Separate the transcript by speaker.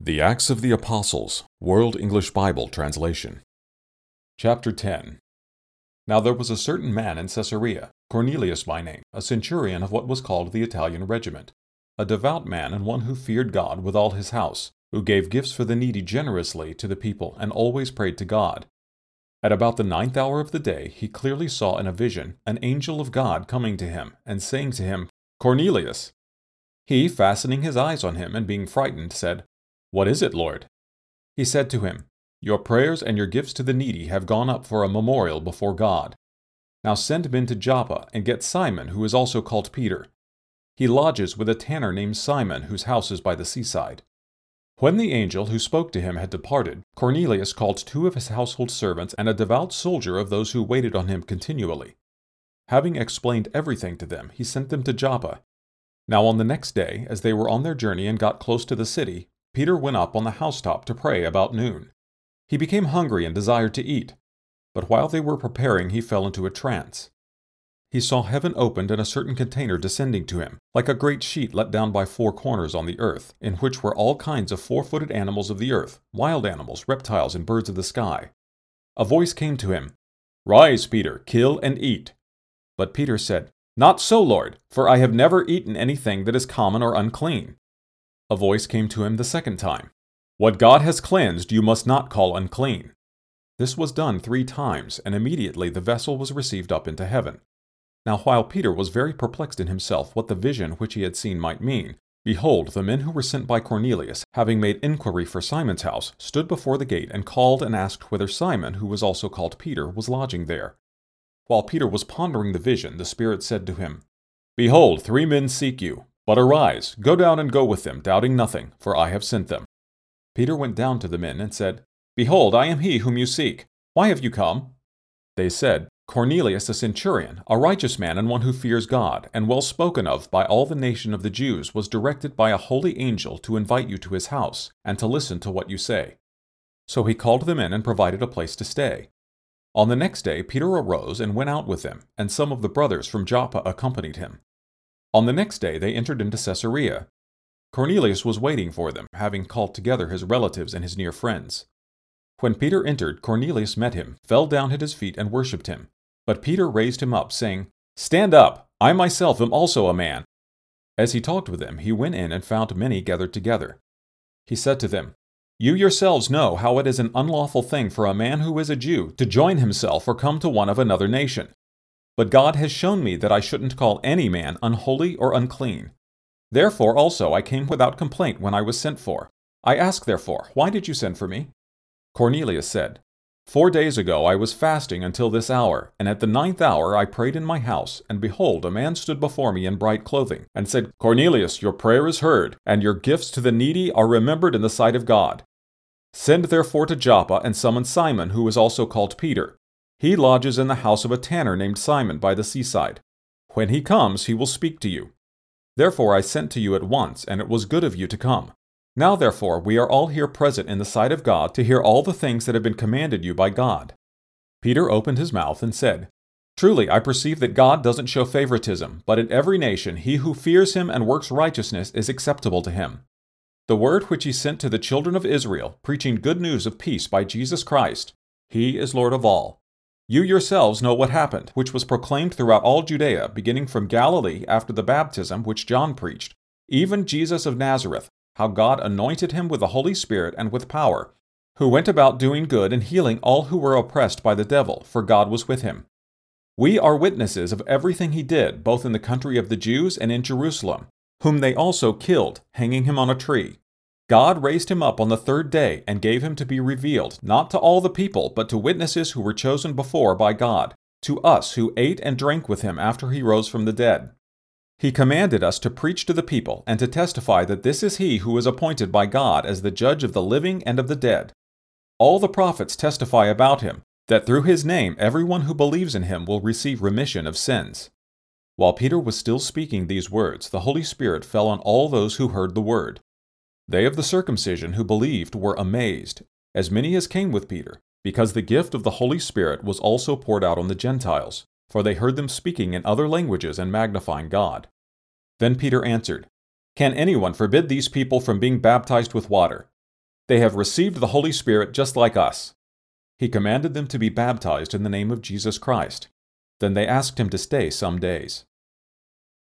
Speaker 1: The Acts of the Apostles, World English Bible Translation. Chapter 10 Now there was a certain man in Caesarea, Cornelius by name, a centurion of what was called the Italian regiment, a devout man and one who feared God with all his house, who gave gifts for the needy generously to the people and always prayed to God. At about the ninth hour of the day, he clearly saw in a vision an angel of God coming to him and saying to him, Cornelius. He, fastening his eyes on him and being frightened, said, what is it, Lord? He said to him, Your prayers and your gifts to the needy have gone up for a memorial before God. Now send men to Joppa and get Simon, who is also called Peter. He lodges with a tanner named Simon, whose house is by the seaside. When the angel who spoke to him had departed, Cornelius called two of his household servants and a devout soldier of those who waited on him continually. Having explained everything to them, he sent them to Joppa. Now on the next day, as they were on their journey and got close to the city, Peter went up on the housetop to pray about noon. He became hungry and desired to eat, but while they were preparing, he fell into a trance. He saw heaven opened and a certain container descending to him, like a great sheet let down by four corners on the earth, in which were all kinds of four footed animals of the earth, wild animals, reptiles, and birds of the sky. A voice came to him Rise, Peter, kill and eat. But Peter said, Not so, Lord, for I have never eaten anything that is common or unclean. A voice came to him the second time What God has cleansed you must not call unclean. This was done three times, and immediately the vessel was received up into heaven. Now, while Peter was very perplexed in himself what the vision which he had seen might mean, behold, the men who were sent by Cornelius, having made inquiry for Simon's house, stood before the gate and called and asked whether Simon, who was also called Peter, was lodging there. While Peter was pondering the vision, the Spirit said to him, Behold, three men seek you. But arise, go down and go with them, doubting nothing, for I have sent them. Peter went down to the men and said, Behold, I am he whom you seek. Why have you come? They said, Cornelius a centurion, a righteous man and one who fears God, and well spoken of by all the nation of the Jews, was directed by a holy angel to invite you to his house, and to listen to what you say. So he called them in and provided a place to stay. On the next day Peter arose and went out with them, and some of the brothers from Joppa accompanied him. On the next day they entered into Caesarea. Cornelius was waiting for them, having called together his relatives and his near friends. When Peter entered, Cornelius met him, fell down at his feet, and worshipped him. But Peter raised him up, saying, Stand up! I myself am also a man. As he talked with them, he went in and found many gathered together. He said to them, You yourselves know how it is an unlawful thing for a man who is a Jew to join himself or come to one of another nation. But God has shown me that I shouldn't call any man unholy or unclean. Therefore also I came without complaint when I was sent for. I ask therefore, Why did you send for me? Cornelius said, Four days ago I was fasting until this hour, and at the ninth hour I prayed in my house, and behold, a man stood before me in bright clothing, and said, Cornelius, your prayer is heard, and your gifts to the needy are remembered in the sight of God. Send therefore to Joppa and summon Simon, who is also called Peter. He lodges in the house of a tanner named Simon by the seaside. When he comes, he will speak to you. Therefore I sent to you at once, and it was good of you to come. Now therefore we are all here present in the sight of God to hear all the things that have been commanded you by God. Peter opened his mouth and said, Truly I perceive that God doesn't show favoritism, but in every nation he who fears him and works righteousness is acceptable to him. The word which he sent to the children of Israel, preaching good news of peace by Jesus Christ, he is Lord of all. You yourselves know what happened, which was proclaimed throughout all Judea, beginning from Galilee after the baptism which John preached, even Jesus of Nazareth, how God anointed him with the Holy Spirit and with power, who went about doing good and healing all who were oppressed by the devil, for God was with him. We are witnesses of everything he did, both in the country of the Jews and in Jerusalem, whom they also killed, hanging him on a tree. God raised him up on the third day and gave him to be revealed, not to all the people, but to witnesses who were chosen before by God, to us who ate and drank with him after he rose from the dead. He commanded us to preach to the people and to testify that this is he who is appointed by God as the judge of the living and of the dead. All the prophets testify about him, that through his name everyone who believes in him will receive remission of sins. While Peter was still speaking these words, the Holy Spirit fell on all those who heard the word. They of the circumcision who believed were amazed, as many as came with Peter, because the gift of the Holy Spirit was also poured out on the Gentiles, for they heard them speaking in other languages and magnifying God. Then Peter answered, Can anyone forbid these people from being baptized with water? They have received the Holy Spirit just like us. He commanded them to be baptized in the name of Jesus Christ. Then they asked him to stay some days.